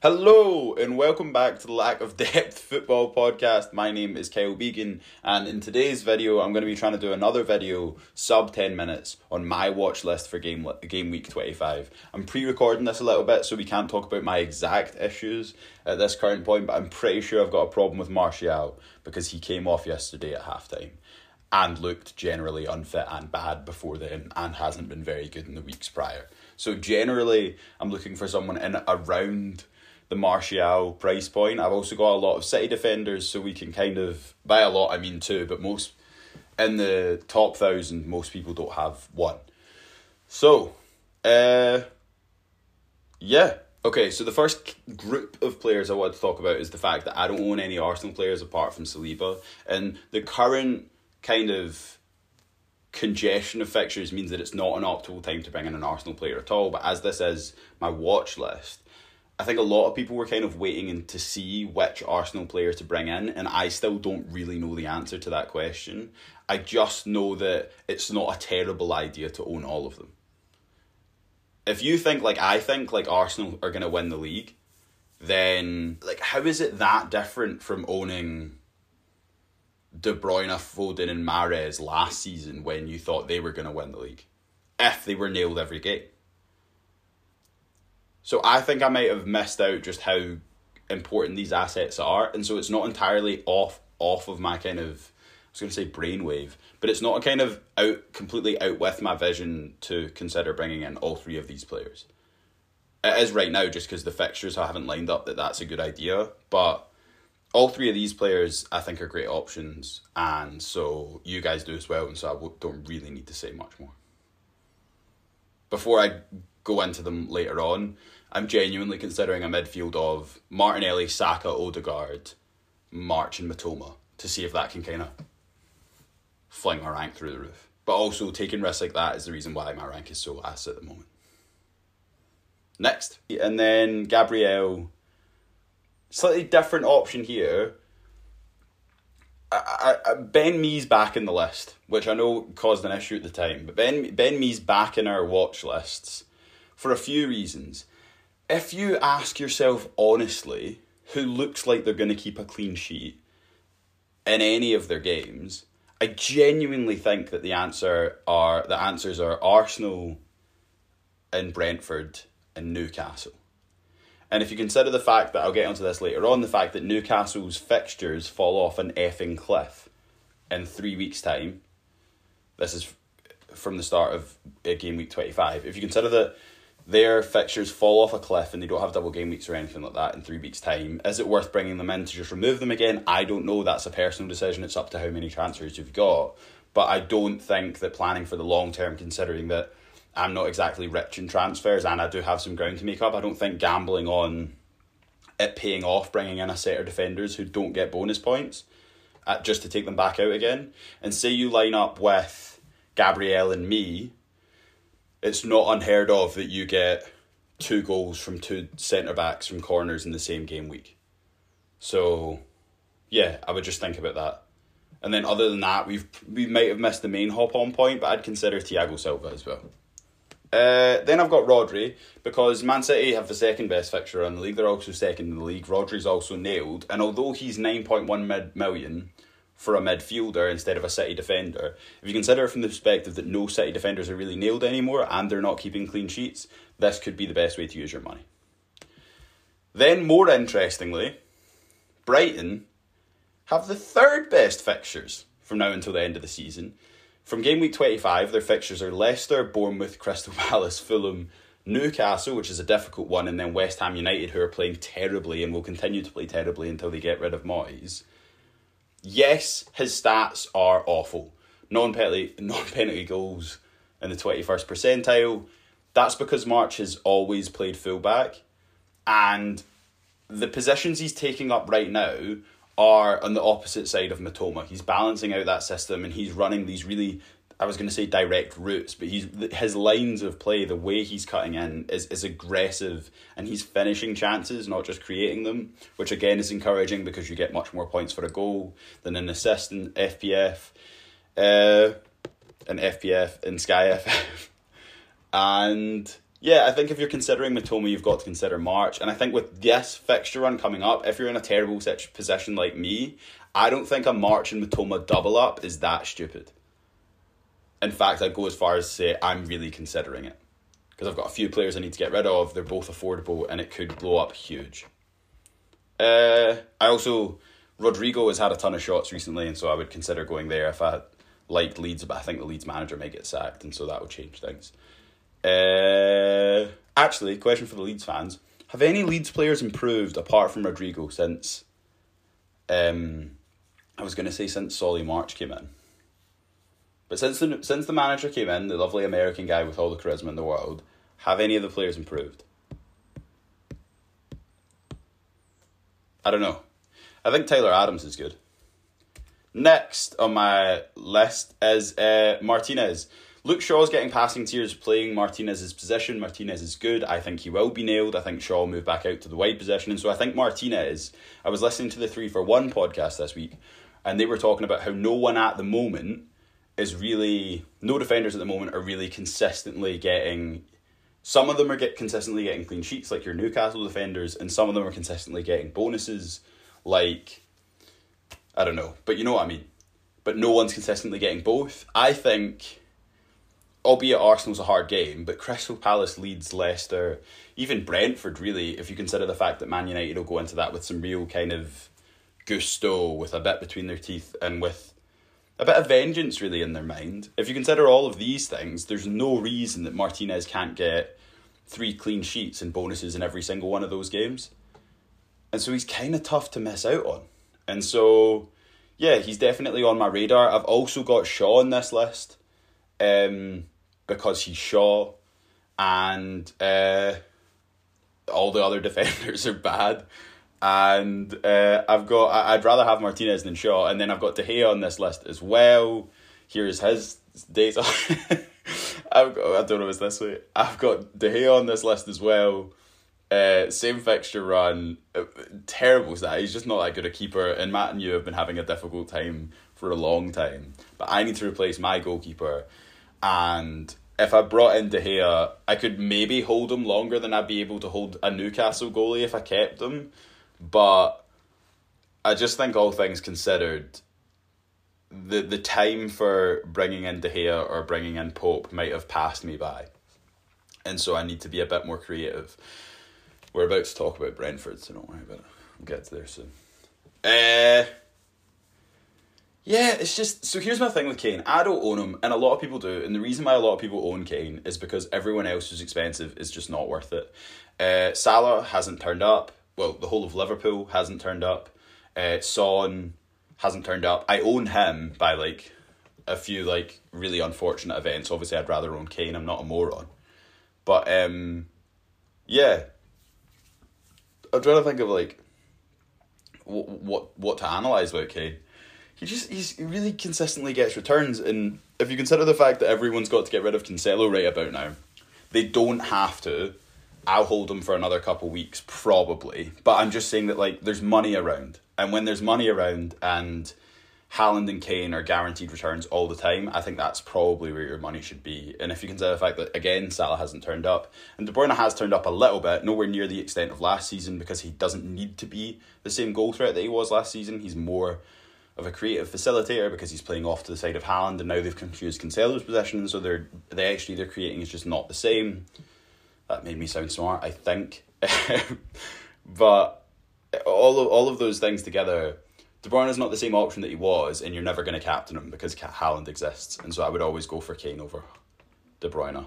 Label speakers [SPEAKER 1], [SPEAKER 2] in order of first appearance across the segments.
[SPEAKER 1] Hello and welcome back to the Lack of Depth Football Podcast. My name is Kyle Began, and in today's video, I'm going to be trying to do another video sub 10 minutes on my watch list for game game week 25. I'm pre recording this a little bit, so we can't talk about my exact issues at this current point, but I'm pretty sure I've got a problem with Martial because he came off yesterday at halftime and looked generally unfit and bad before then and hasn't been very good in the weeks prior. So, generally, I'm looking for someone in around the Martial price point. I've also got a lot of City defenders, so we can kind of by a lot I mean two, but most in the top thousand, most people don't have one. So, uh, yeah. Okay, so the first group of players I want to talk about is the fact that I don't own any Arsenal players apart from Saliba, and the current kind of congestion of fixtures means that it's not an optimal time to bring in an Arsenal player at all. But as this is my watch list, I think a lot of people were kind of waiting in to see which Arsenal player to bring in, and I still don't really know the answer to that question. I just know that it's not a terrible idea to own all of them. If you think like I think, like Arsenal are to win the league, then like how is it that different from owning De Bruyne, Foden, and Mahrez last season when you thought they were to win the league, if they were nailed every game? So I think I might have missed out just how important these assets are, and so it's not entirely off off of my kind of I was going to say brainwave, but it's not a kind of out completely out with my vision to consider bringing in all three of these players. It is right now just because the fixtures I haven't lined up that that's a good idea, but all three of these players I think are great options, and so you guys do as well, and so I don't really need to say much more. Before I go into them later on, I'm genuinely considering a midfield of Martinelli, Saka, Odegaard, March, and Mitoma to see if that can kind of fling my rank through the roof. But also, taking risks like that is the reason why my rank is so ass at the moment. Next. And then Gabriel. Slightly different option here. I, I, ben Mee's back in the list, which I know caused an issue at the time, but Ben Ben Mee's back in our watch lists for a few reasons if you ask yourself honestly who looks like they're going to keep a clean sheet in any of their games, I genuinely think that the answer are the answers are Arsenal and Brentford and Newcastle. And if you consider the fact that I'll get onto this later on, the fact that Newcastle's fixtures fall off an effing cliff in three weeks' time, this is from the start of uh, game week 25. If you consider that their fixtures fall off a cliff and they don't have double game weeks or anything like that in three weeks' time. Is it worth bringing them in to just remove them again? I don't know. That's a personal decision. It's up to how many transfers you've got. But I don't think that planning for the long term, considering that I'm not exactly rich in transfers and I do have some ground to make up, I don't think gambling on it paying off bringing in a set of defenders who don't get bonus points uh, just to take them back out again. And say you line up with Gabriel and Mee it's not unheard of that you get two goals from two centre backs from corners in the same game week. So, yeah, I would just think about that. And then other than that, we've we might have missed the main hop on point, but I'd consider Thiago Silva as well. Uh, then I've got Rodri because Man City have the second best fixture in the league. They're also second in the league. Rodri's also nailed, and although he's nine point one mid million, for a midfielder instead of a City defender. If you consider it from the perspective that no City defenders are really nailed anymore and they're not keeping clean sheets, this could be the best way to use your money. Then, more interestingly, Brighton have the third best fixtures from now until the end of the season. From game week 25, their fixtures are Leicester, Bournemouth, Crystal Palace, Fulham, Newcastle, which is a difficult one, and then West Ham United, who are playing terribly and will continue to play terribly until they get rid of Moyes yes, his stats are awful. Non penalty non penalty goals in the twenty first percentile. That's because March has always played fullback, and the positions he's taking up right now are on the opposite side of Mitoma. He's balancing out that system and he's running these really I was going to say direct routes, but he's his lines of play, the way he's cutting in is, is aggressive and he's finishing chances, not just creating them, which again is encouraging because you get much more points for a goal than an assist in FPF, uh, an FPF in Sky and yeah, I think if you're considering Mitoma, you've got to consider March. And I think with this fixture run coming up, if you're in a terrible position like me, I don't think a March and Mitoma double up is that stupid. In fact, I'd go as far as to say I'm really considering it. Because I've got a few players I need to get rid of. They're both affordable and it could blow up huge. Uh, I also, Rodrigo has had a ton of shots recently, and so I would consider going there if I liked Leeds, but I think the Leeds manager may get sacked, and so that would change things. Uh, actually, question for the Leeds fans: Have any Leeds players improved apart from Rodrigo since? Um, I was going to say since Solly March came in, but since the since the manager came in, the lovely American guy with all the charisma in the world, have any of the players improved? I don't know. I think Tyler Adams is good. Next on my list is uh, Martinez. Luke Shaw's getting passing tiers playing Martinez's position. Martinez is good. I think he will be nailed. I think Shaw will move back out to the wide position. And so I think Martinez, I was listening to the 3 for 1 podcast this week, and they were talking about how no one at the moment is really, no defenders at the moment are really consistently getting. Some of them are get consistently getting clean sheets, like your Newcastle defenders, and some of them are consistently getting bonuses, like I don't know, but you know what I mean. But no one's consistently getting both. I think albeit Arsenal's a hard game, but Crystal Palace Leeds Leicester, even Brentford, really, if you consider the fact that Man United will go into that with some real kind of gusto, with a bit between their teeth, and with a bit of vengeance, really, in their mind. If you consider all of these things, there's no reason that Martinez can't get three clean sheets and bonuses in every single one of those games. And so he's kind of tough to miss out on. And so, yeah, he's definitely on my radar. I've also got Shaw on this list um, because he's Shaw, and uh, all the other defenders are bad. And uh, I've got I'd rather have Martinez than Shaw, and then I've got De Gea on this list as well. Here's his data. I've got I don't know if it's this way. I've got De Gea on this list as well. Uh, same fixture run, uh, terrible that he's just not that good a keeper. And Matt and you have been having a difficult time for a long time. But I need to replace my goalkeeper, and if I brought in De Gea, I could maybe hold him longer than I'd be able to hold a Newcastle goalie if I kept him. But I just think all things considered, the the time for bringing in De Gea or bringing in Pope might have passed me by, and so I need to be a bit more creative. We're about to talk about Brentford, so don't worry about it. We'll get to there soon. Uh, yeah, it's just so. Here's my thing with Kane. I don't own him, and a lot of people do. And the reason why a lot of people own Kane is because everyone else who's expensive is just not worth it. Uh, Salah hasn't turned up. Well, the whole of Liverpool hasn't turned up. Uh, Son hasn't turned up. I own him by like a few like really unfortunate events. Obviously, I'd rather own Kane. I'm not a moron, but um, yeah, I'm trying to think of like what what what to analyze about Kane. He just he's he really consistently gets returns, and if you consider the fact that everyone's got to get rid of Cancelo right about now, they don't have to. I'll hold them for another couple weeks probably, but I'm just saying that like there's money around, and when there's money around and Haaland and Kane are guaranteed returns all the time, I think that's probably where your money should be. And if you consider the fact that again Salah hasn't turned up, and De Bruyne has turned up a little bit, nowhere near the extent of last season because he doesn't need to be the same goal threat that he was last season. He's more of a creative facilitator because he's playing off to the side of Haaland, and now they've confused Cancelo's possession, so they're they actually they're creating is just not the same. That made me sound smart, I think, but all of all of those things together De Bruyne is not the same option that he was, and you're never going to captain him because Haaland exists. And so I would always go for Kane over De Bruyne.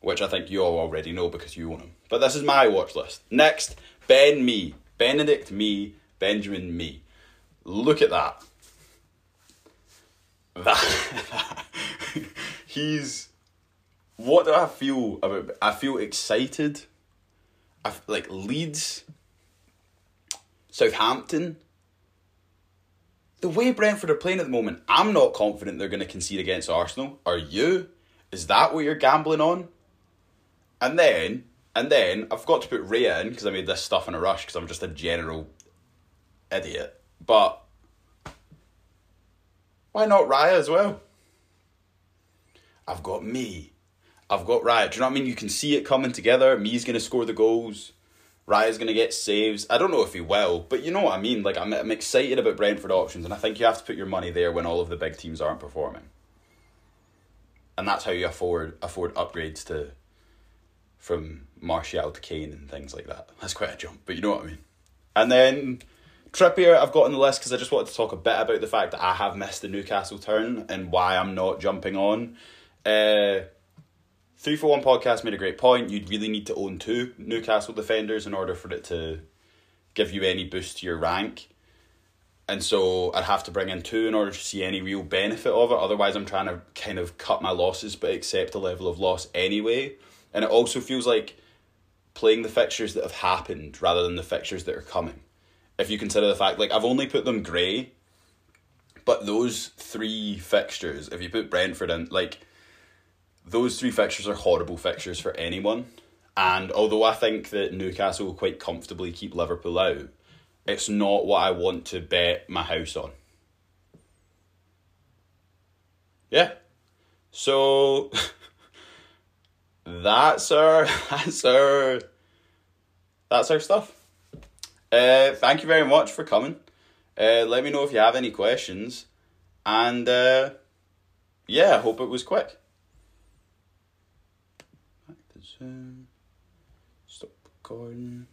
[SPEAKER 1] Which I think you all already know because you own him. But this is my watch list. Next, Ben Mee. Benedict Mee. Benjamin Mee. Look at that. That. He's. What do I feel about. I feel excited. I like Leeds. Southampton the way Brentford are playing at the moment, I'm not confident they're going to concede against Arsenal. Are you? Is that what you're gambling on? And then, and then I've got to put Raya in because I made this stuff in a rush because I'm just a general idiot. But why not Raya as well? I've got Mee. I've got Raya. Do you know what I mean? You can see it coming together. Mee's going to score the goals. Raya's going to get saves. I don't know if he will, but you know what I mean. Like I'm, I'm excited about Brentford options, and I think you have to put your money there when all of the big teams aren't performing. And that's how you afford afford upgrades to from Martial to Kane and things like that. That's quite a jump, but you know what I mean. And then Trippier, I've got on the list because I just wanted to talk a bit about the fact that I have missed the Newcastle turn and why I'm not jumping on. Uh, Three for One podcast made a great point. You'd really need to own two Newcastle defenders in order for it to give you any boost to your rank. And so I'd have to bring in two in order to see any real benefit of it. Otherwise, I'm trying to kind of cut my losses but accept a level of loss anyway. And it also feels like playing the fixtures that have happened rather than the fixtures that are coming. If you consider the fact, like, I've only put them grey, but those three fixtures, if you put Brentford in, like, those three fixtures are horrible fixtures for anyone. And although I think that Newcastle will quite comfortably keep Liverpool out, it's not what I want to bet my house on. Yeah. So that's our that's our that's our stuff. Uh, thank you very much for coming. Uh, let me know if you have any questions, and uh, yeah, I hope it was quick. Stop recording.